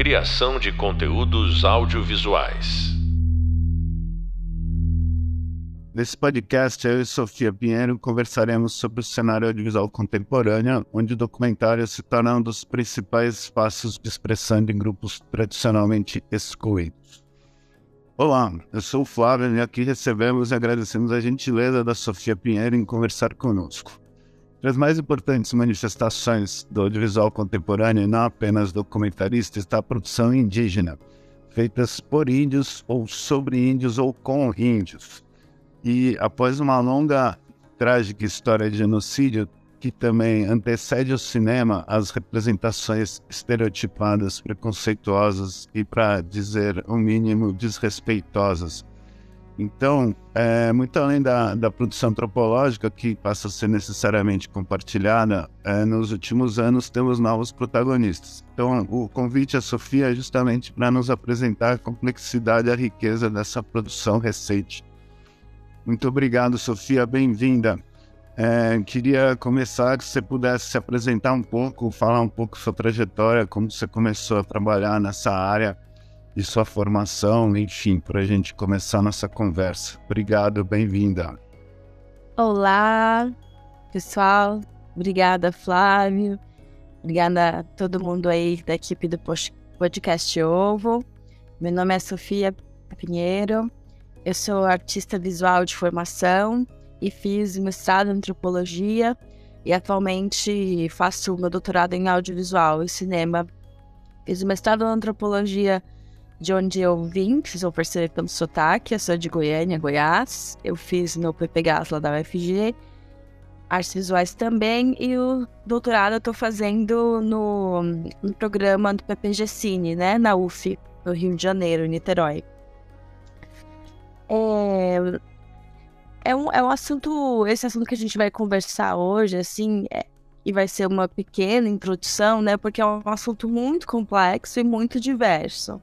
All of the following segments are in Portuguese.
Criação de conteúdos audiovisuais. Nesse podcast, eu e Sofia Pinheiro conversaremos sobre o cenário audiovisual contemporâneo, onde o documentário se torna um dos principais espaços de expressão de grupos tradicionalmente excluídos. Olá, eu sou o Flávio e aqui recebemos e agradecemos a gentileza da Sofia Pinheiro em conversar conosco. As mais importantes manifestações do audiovisual contemporâneo, não apenas documentarista, está a produção indígena, feitas por índios ou sobre índios ou com índios. E após uma longa trágica história de genocídio, que também antecede o cinema as representações estereotipadas, preconceituosas e, para dizer o mínimo, desrespeitosas. Então, é, muito além da, da produção antropológica, que passa a ser necessariamente compartilhada, é, nos últimos anos temos novos protagonistas. Então, o convite à Sofia é justamente para nos apresentar a complexidade e a riqueza dessa produção recente. Muito obrigado, Sofia, bem-vinda. É, queria começar que você pudesse se apresentar um pouco, falar um pouco sua trajetória, como você começou a trabalhar nessa área e sua formação, enfim, para a gente começar nossa conversa. Obrigado, bem-vinda. Olá, pessoal. Obrigada, Flávio. Obrigada a todo mundo aí da equipe do podcast Ovo. Meu nome é Sofia Pinheiro. Eu sou artista visual de formação e fiz mestrado em antropologia e atualmente faço meu doutorado em audiovisual e cinema. Fiz o mestrado em antropologia de onde eu vim, vocês vão perceber pelo sotaque, eu sou de Goiânia, Goiás. Eu fiz meu PPGAS lá da UFG, artes visuais também, e o doutorado eu tô fazendo no, no programa do PPG Cine, né, na UF, no Rio de Janeiro, Niterói. É, é um, é um assunto, esse assunto que a gente vai conversar hoje, assim, é, e vai ser uma pequena introdução, né? Porque é um assunto muito complexo e muito diverso.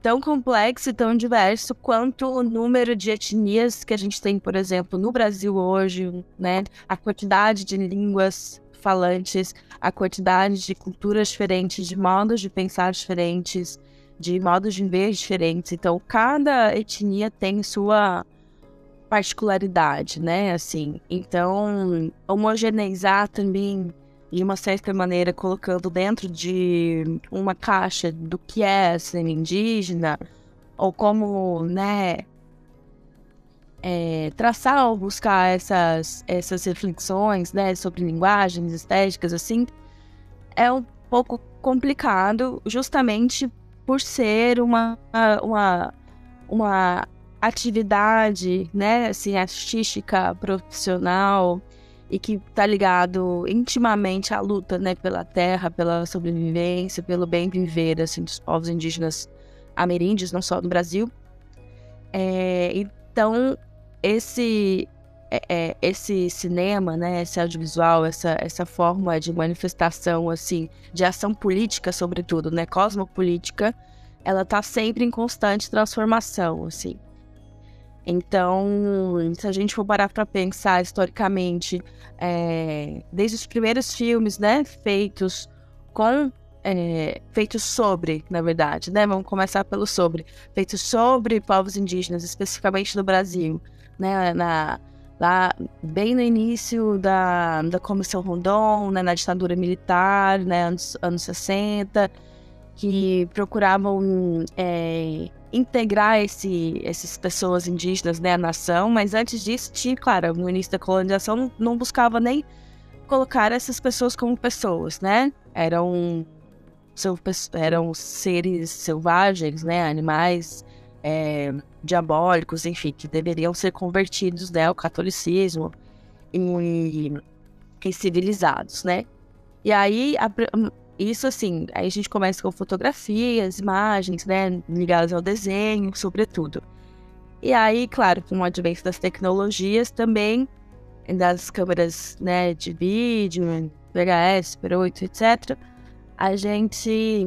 Tão complexo e tão diverso quanto o número de etnias que a gente tem, por exemplo, no Brasil hoje, né? A quantidade de línguas falantes, a quantidade de culturas diferentes, de modos de pensar diferentes, de modos de ver diferentes. Então, cada etnia tem sua particularidade, né? Assim, então homogeneizar também de uma certa maneira colocando dentro de uma caixa do que é ser indígena ou como, né? É, traçar ou buscar essas, essas reflexões né, sobre linguagens estéticas assim é um pouco complicado justamente por ser uma, uma, uma atividade, né, assim, artística, profissional e que está ligado intimamente à luta, né, pela terra, pela sobrevivência, pelo bem viver, assim, dos povos indígenas ameríndios, não só do Brasil. É, então, esse é, é, esse cinema, né, esse audiovisual, essa, essa forma de manifestação, assim, de ação política, sobretudo, né, cosmopolítica, ela está sempre em constante transformação, assim. Então, se a gente for parar para pensar historicamente, é, desde os primeiros filmes, né, feitos com é, feitos sobre, na verdade, né? Vamos começar pelo sobre, feitos sobre povos indígenas, especificamente no Brasil, né? Na, lá bem no início da, da Comissão Rondon, né, na ditadura militar, né, anos, anos 60, que procuravam é, integrar esse, essas pessoas indígenas né, à nação, mas antes disso, tinha, claro, no início da colonização não, buscava nem colocar essas pessoas como pessoas, né? Eram, eram seres selvagens, né? Animais é, diabólicos, enfim, que deveriam ser convertidos né, ao catolicismo e, e civilizados, né? E aí, a, isso, assim, aí a gente começa com fotografias, imagens, né, ligadas ao desenho, sobretudo. E aí, claro, com o advento das tecnologias também, das câmeras, né, de vídeo, VHS, Super 8, etc., a gente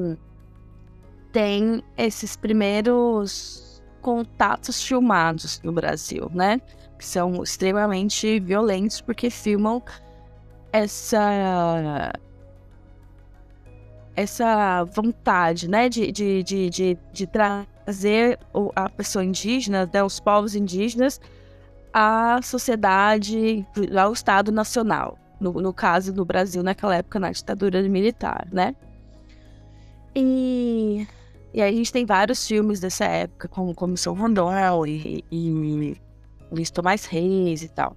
tem esses primeiros contatos filmados no Brasil, né? Que são extremamente violentos porque filmam essa essa vontade, né, de, de, de, de, de trazer a pessoa indígena, né, os povos indígenas, à sociedade, ao Estado Nacional. No, no caso do Brasil, naquela época, na ditadura militar, né? E, e aí a gente tem vários filmes dessa época, como Comissão Rondon e, e Luiz Tomás Reis e tal.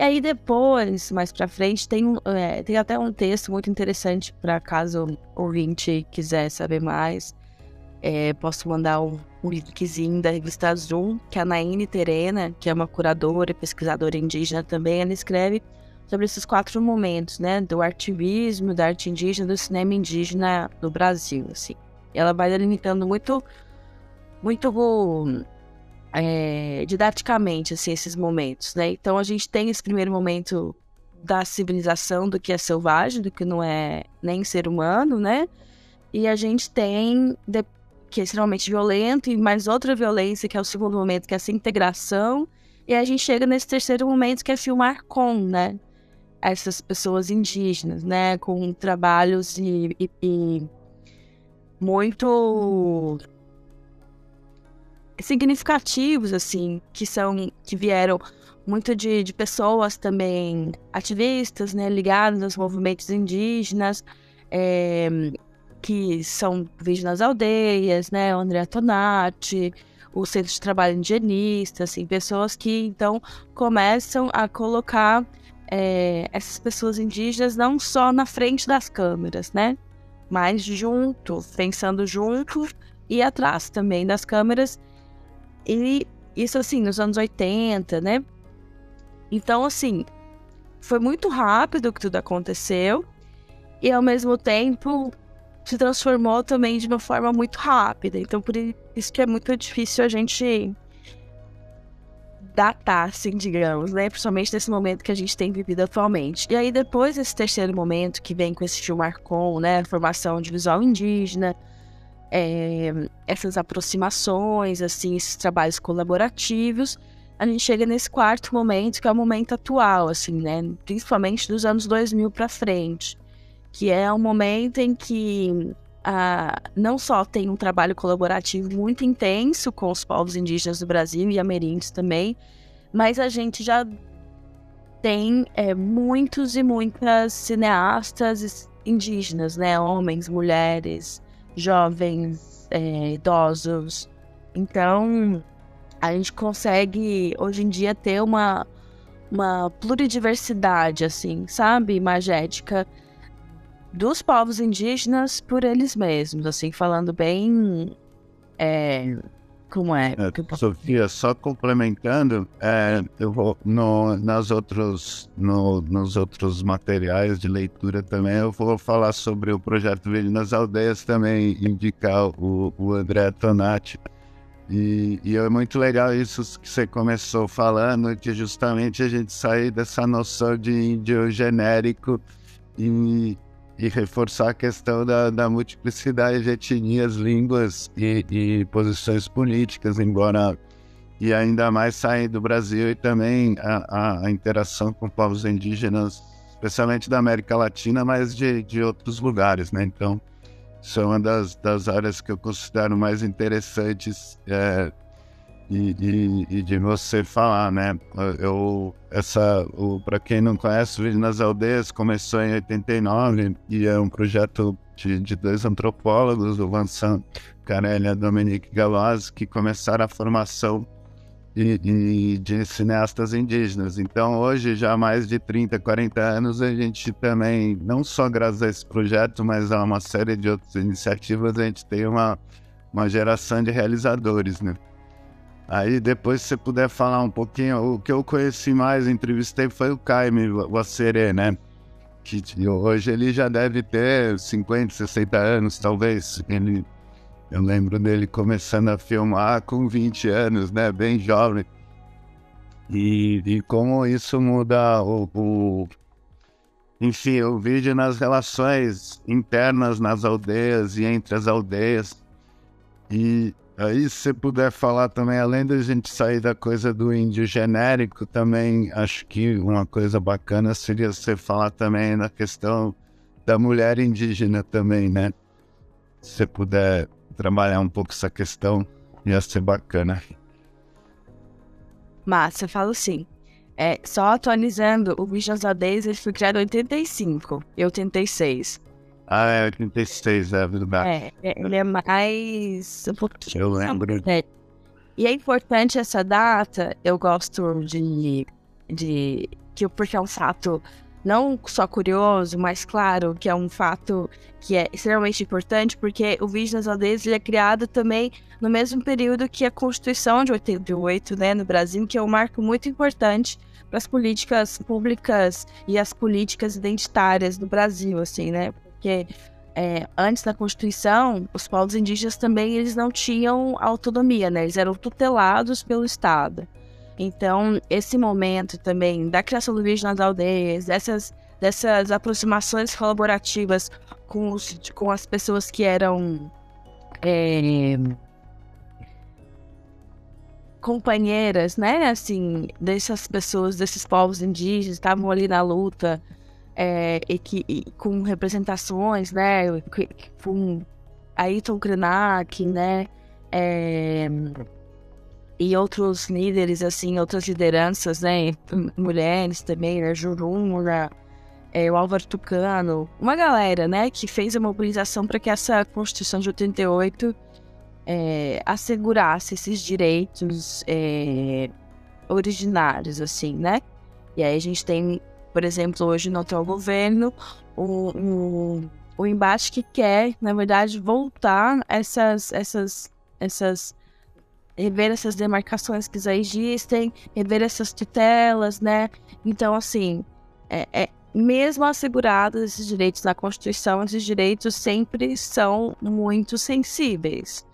E aí depois, mais pra frente, tem, é, tem até um texto muito interessante para caso o ouvinte quiser saber mais. É, posso mandar um, um linkzinho da revista Zoom, que a Naine Terena, que é uma curadora e pesquisadora indígena também, ela escreve sobre esses quatro momentos, né? Do ativismo, da arte indígena, do cinema indígena do Brasil, assim. Ela vai delimitando muito, muito é, didaticamente assim, esses momentos, né? Então a gente tem esse primeiro momento da civilização do que é selvagem, do que não é nem ser humano, né? E a gente tem de, que é extremamente violento e mais outra violência que é o segundo momento, que é essa integração. E a gente chega nesse terceiro momento que é filmar com, né? Essas pessoas indígenas, né? Com trabalhos e, e, e muito significativos, assim, que são, que vieram muito de, de pessoas também ativistas, né, ligadas aos movimentos indígenas, é, que são vídeos nas aldeias, né, André Tonati, o Centro de Trabalho Indigenista, assim, pessoas que então começam a colocar é, essas pessoas indígenas não só na frente das câmeras, né, mas junto, pensando junto e atrás também das câmeras e isso assim, nos anos 80, né? Então, assim, foi muito rápido que tudo aconteceu. E ao mesmo tempo se transformou também de uma forma muito rápida. Então, por isso que é muito difícil a gente datar, assim, digamos, né? Principalmente nesse momento que a gente tem vivido atualmente. E aí, depois desse terceiro momento, que vem com esse Gilmar Com, né? Formação de visual indígena, é, essas aproximações, assim, esses trabalhos colaborativos, a gente chega nesse quarto momento, que é o momento atual, assim, né? Principalmente dos anos 2000 para frente, que é um momento em que ah, não só tem um trabalho colaborativo muito intenso com os povos indígenas do Brasil e ameríndios também, mas a gente já tem é, muitos e muitas cineastas indígenas, né? Homens, mulheres, jovens, é, idosos. Então, a gente consegue hoje em dia ter uma, uma pluridiversidade, assim, sabe, imagética dos povos indígenas por eles mesmos, assim, falando bem é, como é? é Sofia, só complementando, é, eu vou no, nas outros, no, nos outros materiais de leitura também, eu vou falar sobre o projeto Vídeo nas Aldeias também, indicar o, o André Tonati. E, e é muito legal isso que você começou falando, que justamente a gente sair dessa noção de índio genérico e e reforçar a questão da, da multiplicidade de etnias, línguas e, e, posições políticas, embora e ainda mais sair do Brasil e também a, a, a, interação com povos indígenas, especialmente da América Latina, mas de, de outros lugares, né? Então, isso é uma das, das áreas que eu considero mais interessantes é, e, e, e, de você falar, né? Eu, essa, para quem não conhece, o Vídeo nas Aldeias começou em 89 e é um projeto de, de dois antropólogos, o Vincent Carelli e a Dominique Galois, que começaram a formação de, de, de, cineastas indígenas. Então, hoje, já há mais de 30, 40 anos, a gente também, não só graças a esse projeto, mas a uma série de outras iniciativas, a gente tem uma, uma geração de realizadores, né? Aí depois se você puder falar um pouquinho, o que eu conheci mais, entrevistei foi o Caime Wasseré, né? Que hoje ele já deve ter 50, 60 anos, talvez. Ele, eu lembro dele começando a filmar com 20 anos, né? Bem jovem. E, e como isso muda o, o enfim, o vídeo nas relações internas nas aldeias e entre as aldeias. E Aí, se puder falar também, além da gente sair da coisa do índio genérico, também acho que uma coisa bacana seria você falar também na questão da mulher indígena também, né? Se puder trabalhar um pouco essa questão, ia ser bacana. Massa, falo sim. É, só atualizando, o Visions ele foi criado em 85 e 86. Ah, é 86, é verdade. É, é ele é mais. Eu lembro. É. E é importante essa data, eu gosto de. de que porque é um fato não só curioso, mas claro que é um fato que é extremamente importante, porque o Vídeo das Aldeias ele é criado também no mesmo período que a Constituição de 88, né, no Brasil, que é um marco muito importante para as políticas públicas e as políticas identitárias do Brasil, assim, né? Porque é, antes da Constituição, os povos indígenas também eles não tinham autonomia, né? Eles eram tutelados pelo Estado. Então, esse momento também da criação do vídeo nas aldeias, dessas, dessas aproximações colaborativas com, os, com as pessoas que eram é, companheiras, né, assim, dessas pessoas, desses povos indígenas, estavam ali na luta, é, e que e com representações, né, com Ayrton Krenak, né, é, e outros líderes, assim, outras lideranças, né, mulheres também, né, Jurumura, é, o Álvaro Tucano, uma galera, né, que fez a mobilização para que essa Constituição de 88 é, assegurasse esses direitos é, originários, assim, né? E aí a gente tem, por exemplo, hoje no atual governo, o, o, o embate que quer, na verdade, voltar essas, essas, essas rever essas demarcações que já existem, rever essas tutelas, né? Então, assim, é, é, mesmo assegurados esses direitos na Constituição, esses direitos sempre são muito sensíveis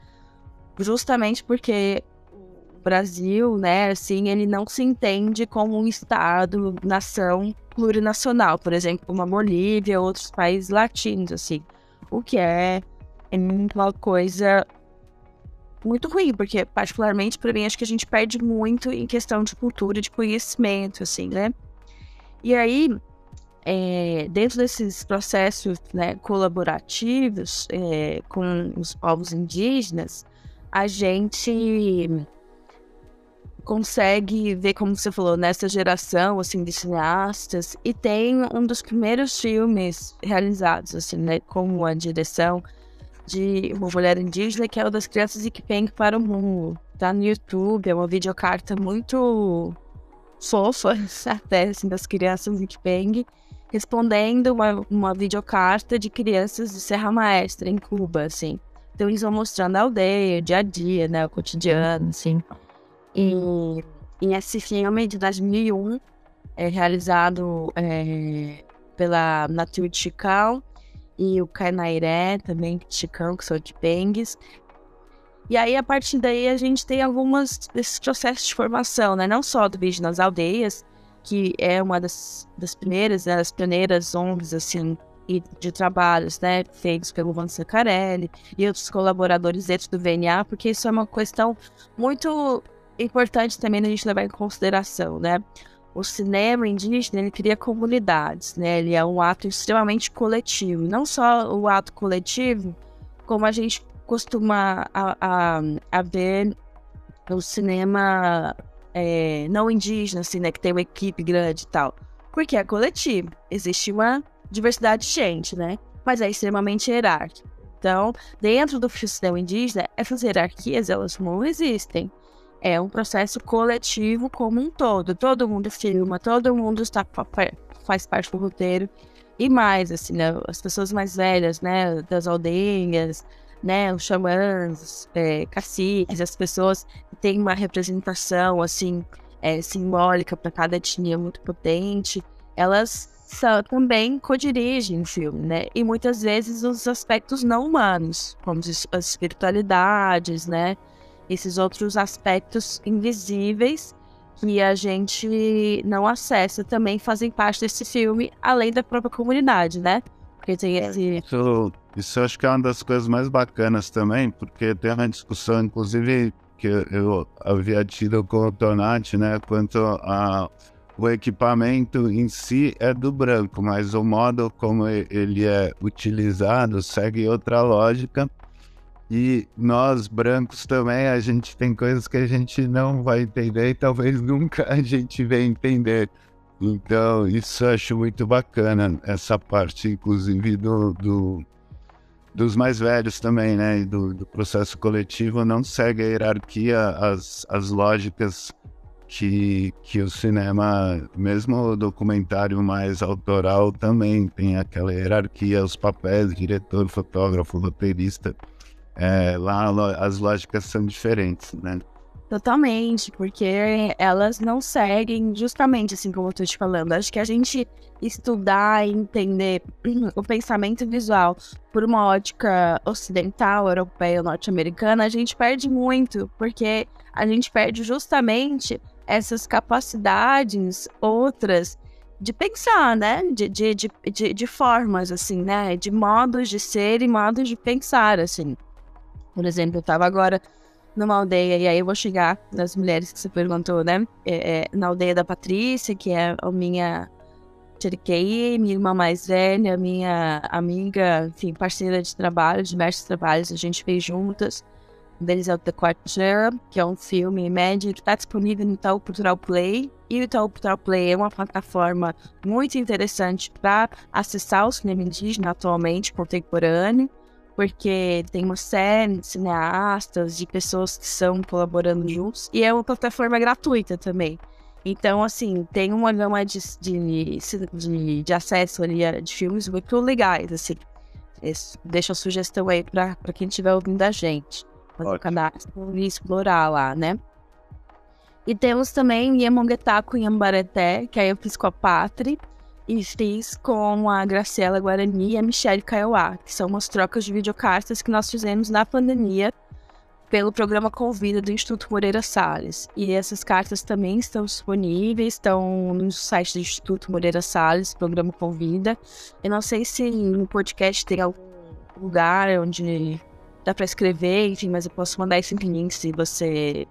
justamente porque o Brasil, né, assim, ele não se entende como um estado, nação plurinacional, por exemplo, uma Bolívia, outros países latinos, assim, o que é, é uma coisa muito ruim, porque particularmente para mim acho que a gente perde muito em questão de cultura, de conhecimento, assim, né? E aí, é, dentro desses processos né, colaborativos é, com os povos indígenas, a gente consegue ver, como você falou, nessa geração, assim, de cineastas, e tem um dos primeiros filmes realizados, assim, né, com a direção de uma mulher indígena, que é o das crianças Ikipeng para o mundo. Tá no YouTube, é uma videocarta muito fofa, até, assim, das crianças Ikipeng, respondendo uma, uma videocarta de crianças de Serra Maestra, em Cuba, assim. Então eles vão mostrando a aldeia, o dia a dia, né? O cotidiano, assim. E, e esse filme de 2001 é realizado é, pela Natur Chicão e o Cainairé também, Chicão, que são de Pengues. E aí, a partir daí, a gente tem algumas desses processos de formação, né? Não só do Vídeo nas Aldeias, que é uma das, das primeiras, né, das pioneiras ONGs, assim, e de trabalhos, né, feitos pelo Vando Sacarelli e outros colaboradores dentro do VNA, porque isso é uma questão muito importante também a gente levar em consideração, né? O cinema indígena, ele cria comunidades, né? Ele é um ato extremamente coletivo. Não só o ato coletivo, como a gente costuma a, a, a ver o cinema é, não indígena, assim, né? Que tem uma equipe grande e tal. Porque é coletivo. Existe uma diversidade de gente, né? Mas é extremamente hierárquico. Então, dentro do sistema indígena, essas hierarquias, elas não existem. É um processo coletivo como um todo. Todo mundo filma, todo mundo está, faz parte do roteiro. E mais, assim, né? As pessoas mais velhas, né? Das aldeias, né? Os xamãs, é, caciques, as pessoas que têm uma representação, assim, é, simbólica para cada etnia muito potente. Elas são, também co-dirigem o filme, né? E muitas vezes os aspectos não humanos, como as espiritualidades, né? Esses outros aspectos invisíveis que a gente não acessa também fazem parte desse filme, além da própria comunidade, né? Porque tem é, esse... Isso, isso acho que é uma das coisas mais bacanas também, porque tem uma discussão, inclusive, que eu havia tido com o Tonati, né? Quanto a o equipamento em si é do branco, mas o modo como ele é utilizado segue outra lógica. E nós, brancos, também, a gente tem coisas que a gente não vai entender e talvez nunca a gente venha entender. Então, isso eu acho muito bacana, essa parte, inclusive, do, do dos mais velhos também, né? Do, do, processo coletivo não segue a hierarquia, as, as lógicas que, que o cinema, mesmo o documentário mais autoral, também tem aquela hierarquia, os papéis, diretor, fotógrafo, roteirista. É, lá as lógicas são diferentes, né? Totalmente, porque elas não seguem justamente assim como eu tô te falando. Acho que a gente estudar e entender o pensamento visual por uma ótica ocidental, europeia, norte-americana, a gente perde muito, porque a gente perde justamente essas capacidades outras de pensar, né? De, de, de, de, de formas, assim, né? De modos de ser e modos de pensar, assim. Por exemplo, eu tava agora numa aldeia, e aí eu vou chegar nas mulheres que você perguntou, né? É, é, na aldeia da Patrícia, que é a minha Cherokee, minha irmã mais velha, minha amiga, enfim, parceira de trabalho, diversos trabalhos a gente fez juntas. Um deles é o The Quarter, que é um filme médio que está disponível no Itaú Cultural Play. E o Itaú Cultural Play é uma plataforma muito interessante para acessar o cinema indígena atualmente, contemporâneo porque tem uma série de cineastas, de pessoas que estão colaborando juntos, e é uma plataforma gratuita também. Então, assim, tem uma gama de, de, de, de acesso ali de filmes muito legais, assim. Deixa a sugestão aí para quem estiver ouvindo a gente. Fazer o cadastro e explorar lá, né? E temos também Yemonguetaco em Ambareté, que aí eu fiz com a Patri, e fiz com a Graciela Guarani e a Michelle Kaiowá, que são umas trocas de videocartas que nós fizemos na pandemia pelo programa Convida do Instituto Moreira Salles. E essas cartas também estão disponíveis, estão no site do Instituto Moreira Salles, programa Convida. Eu não sei se no podcast tem algum lugar onde dá para escrever, enfim, mas eu posso mandar esse link se você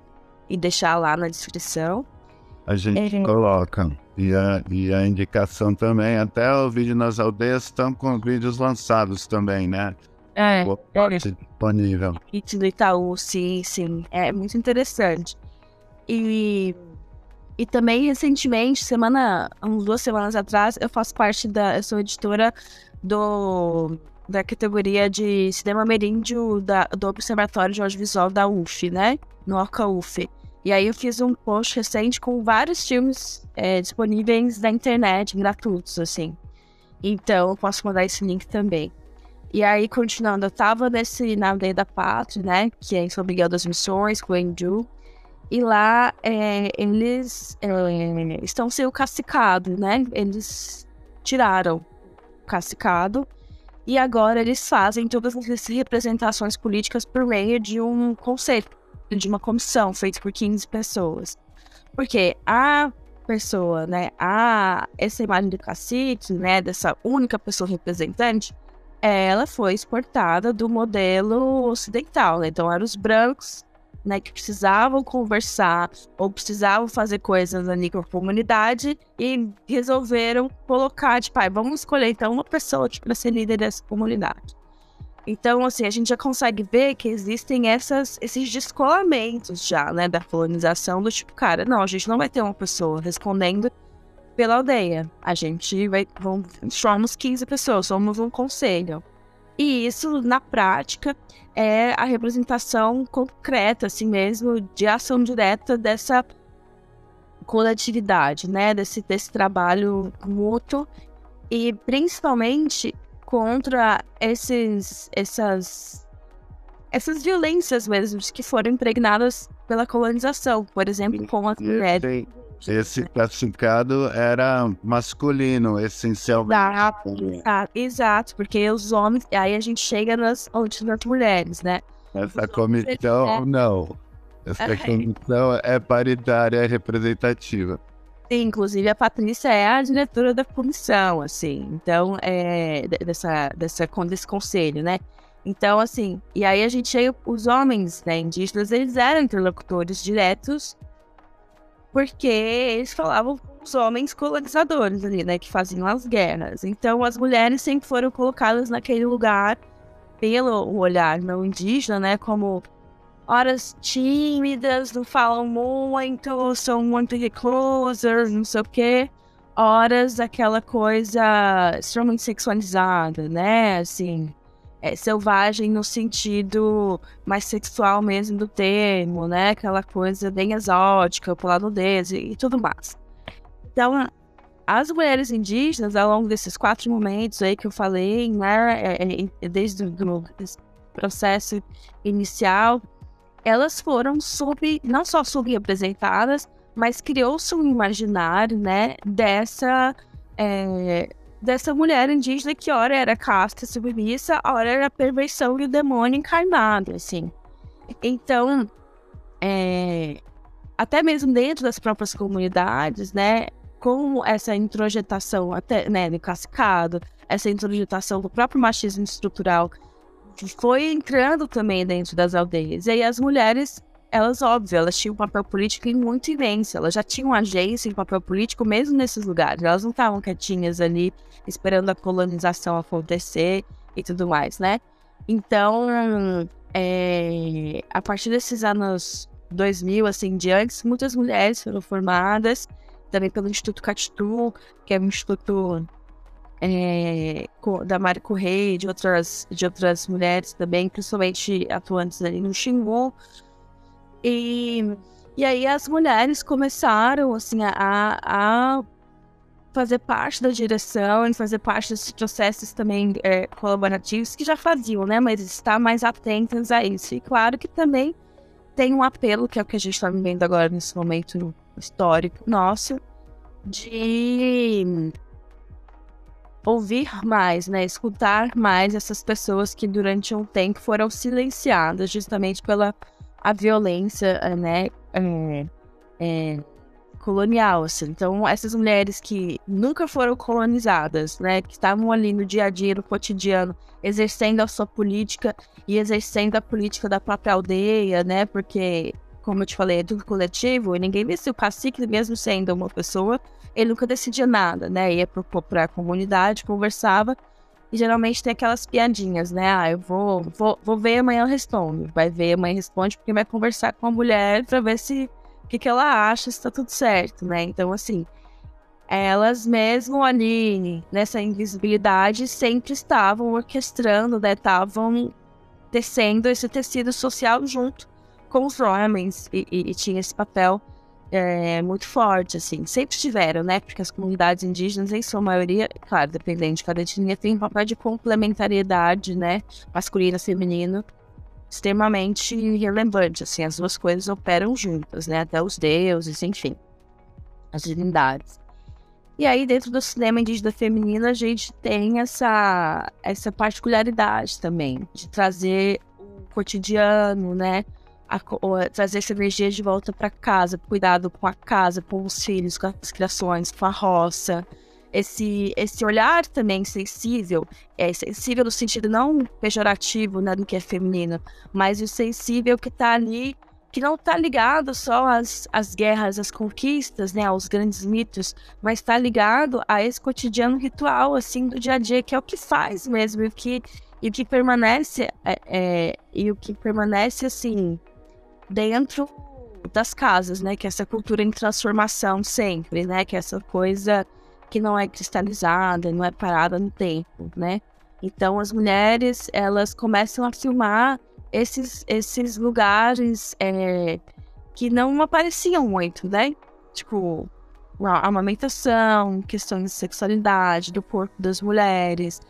e deixar lá na descrição. A gente é. coloca. E a, e a indicação também, até o vídeo nas aldeias estão com vídeos lançados também, né? É, é disponível. Kit do Itaú, sim, sim. É muito interessante. E, e também, recentemente, semana, uns duas semanas atrás, eu faço parte da. Eu sou editora do, da categoria de cinema ameríndio da, do Observatório de Audiovisual da UF, né? No Orca UF. E aí eu fiz um post recente com vários filmes é, disponíveis na internet, gratuitos, assim. Então, eu posso mandar esse link também. E aí, continuando, eu tava nesse na Aldeia da Pátria, né? Que é em São Miguel das Missões, com o Enju. E lá, é, eles é, estão sem o cacicado, né? Eles tiraram o cacicado. E agora eles fazem todas as representações políticas por meio de um conselho de uma comissão feita por 15 pessoas. Porque a pessoa, né, a essa imagem do cacique, né, dessa única pessoa representante, ela foi exportada do modelo ocidental, né? Então eram os brancos, né, que precisavam conversar ou precisavam fazer coisas ali com a comunidade e resolveram colocar, tipo, ah, vamos escolher então uma pessoa para ser líder dessa comunidade. Então, assim, a gente já consegue ver que existem essas, esses descolamentos já, né, da colonização, do tipo, cara, não, a gente não vai ter uma pessoa respondendo pela aldeia. A gente vai, vamos, somos 15 pessoas, somos um conselho. E isso, na prática, é a representação concreta, assim mesmo, de ação direta dessa coletividade, né, desse, desse trabalho mútuo e principalmente contra esses, essas, essas violências mesmo que foram impregnadas pela colonização, por exemplo, com as mulheres. Esse classificado era masculino, essencialmente. Exato, exato, porque os homens. Aí a gente chega nas outras mulheres, né? Essa comissão, é... não. Essa comissão é paritária, é representativa. Sim, inclusive a Patrícia é a diretora da comissão, assim, então, é, dessa, dessa, desse conselho, né? Então, assim, e aí a gente, os homens né, indígenas, eles eram interlocutores diretos porque eles falavam com os homens colonizadores ali, né, que faziam as guerras. Então as mulheres sempre foram colocadas naquele lugar pelo olhar não indígena, né, como horas tímidas, não falam muito, são muito reclusas, não sei o quê. Horas aquela coisa extremamente sexualizada, né? Assim, é, selvagem no sentido mais sexual mesmo do termo, né? Aquela coisa bem exótica, pular nudez e, e tudo mais. Então, as mulheres indígenas, ao longo desses quatro momentos aí que eu falei, né? É, é, é desde o processo inicial, elas foram sub, não só subrepresentadas, mas criou-se um imaginário, né, dessa é, dessa mulher indígena que ora era casta submissa, ora era a perversão e o demônio encarnado, assim. Então, é, até mesmo dentro das próprias comunidades, né, com essa introjetação até, né, no cascado, essa introjetação do próprio machismo estrutural foi entrando também dentro das aldeias. E aí as mulheres, elas, óbvio, elas tinham um papel político muito imenso. Elas já tinham agência e papel político mesmo nesses lugares. Elas não estavam quietinhas ali esperando a colonização acontecer e tudo mais, né? Então, é, a partir desses anos 2000, assim, diante, muitas mulheres foram formadas também pelo Instituto Catitu, que é um instituto é, da Mari Correia de outras, de outras mulheres também, principalmente atuantes ali no Xingu. E, e aí as mulheres começaram, assim, a, a fazer parte da direção e fazer parte desses processos também é, colaborativos que já faziam, né? Mas estar mais atentas a isso. E claro que também tem um apelo, que é o que a gente está vivendo agora nesse momento histórico nosso, de ouvir mais, né, escutar mais essas pessoas que durante um tempo foram silenciadas justamente pela a violência, eh, né, é, é, colonial, assim. Então, essas mulheres que nunca foram colonizadas, né, que estavam ali no dia a dia, no cotidiano, exercendo a sua política e exercendo a política da própria aldeia, né, porque, como eu te falei, é tudo coletivo, e ninguém se o cacique, mesmo sendo uma pessoa, ele nunca decidia nada, né? Ia pro, pra comunidade, conversava. E geralmente tem aquelas piadinhas, né? Ah, eu vou, vou, vou ver amanhã eu respondo. Vai ver amanhã responde porque vai conversar com a mulher para ver se o que, que ela acha, se tá tudo certo, né? Então, assim, elas mesmo ali nessa invisibilidade sempre estavam orquestrando, né? Estavam tecendo esse tecido social junto com os homens e, e, e tinha esse papel é, muito forte, assim. Sempre tiveram, né? Porque as comunidades indígenas, em sua maioria, claro, dependendo de cada etnia, tem um papel de complementariedade, né? Masculino e feminino, extremamente relevante, assim. As duas coisas operam juntas, né? Até os deuses, enfim. As divindades. E aí, dentro do cinema indígena feminino, a gente tem essa, essa particularidade também, de trazer o cotidiano, né? A, trazer essa energia de volta para casa, cuidado com a casa, com os filhos, com as criações, com a roça. Esse, esse olhar também sensível, é sensível no sentido não pejorativo, né, do que é feminino, mas o sensível que está ali, que não está ligado só às, às guerras, às conquistas, né, aos grandes mitos, mas está ligado a esse cotidiano ritual, assim, do dia a dia, que é o que faz mesmo, e o que, e o que permanece, é, é, e o que permanece, assim, dentro das casas, né? Que é essa cultura em transformação sempre, né? Que é essa coisa que não é cristalizada, não é parada no tempo, né? Então as mulheres elas começam a filmar esses, esses lugares é, que não apareciam muito, né? Tipo a amamentação, questões de sexualidade, do corpo das mulheres,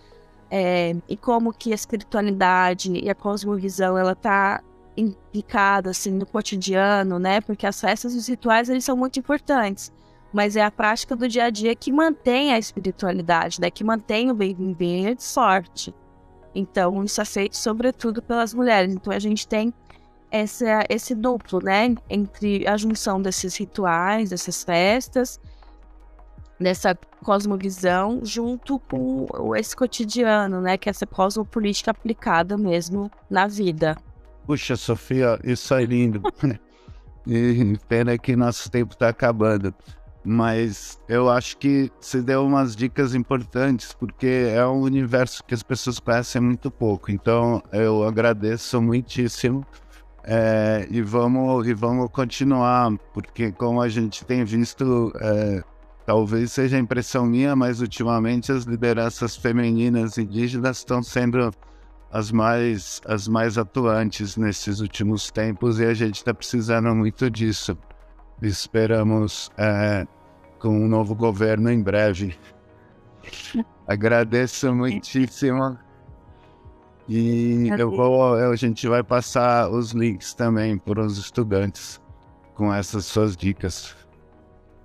é, e como que a espiritualidade e a cosmovisão ela tá implicada assim no cotidiano, né? Porque as festas e os rituais eles são muito importantes, mas é a prática do dia a dia que mantém a espiritualidade, né? Que mantém o bem viver sorte. Então isso é feito sobretudo pelas mulheres. Então a gente tem esse duplo, né? Entre a junção desses rituais, dessas festas, dessa cosmovisão, junto com esse cotidiano, né? Que é essa cosmopolítica aplicada mesmo na vida. Puxa, Sofia, isso é lindo. E pena que nosso tempo está acabando. Mas eu acho que você deu umas dicas importantes, porque é um universo que as pessoas conhecem muito pouco. Então eu agradeço muitíssimo. É, e, vamos, e vamos continuar, porque como a gente tem visto, é, talvez seja impressão minha, mas ultimamente as lideranças femininas indígenas estão sendo as mais, as mais atuantes nesses últimos tempos e a gente está precisando muito disso. Esperamos é, com um novo governo em breve. Agradeço muitíssimo. E eu vou, a gente vai passar os links também para os estudantes com essas suas dicas.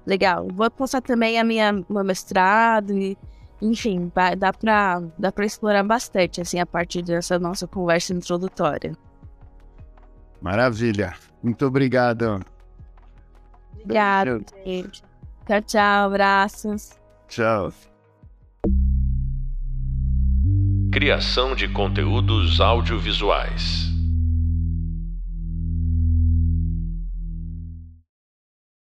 Legal. Vou postar também a minha meu mestrado e, enfim, dá para dá explorar bastante assim a partir dessa nossa conversa introdutória. Maravilha. Muito obrigado. Obrigado, gente. Tchau, tchau. Abraços. Tchau. Criação de conteúdos audiovisuais.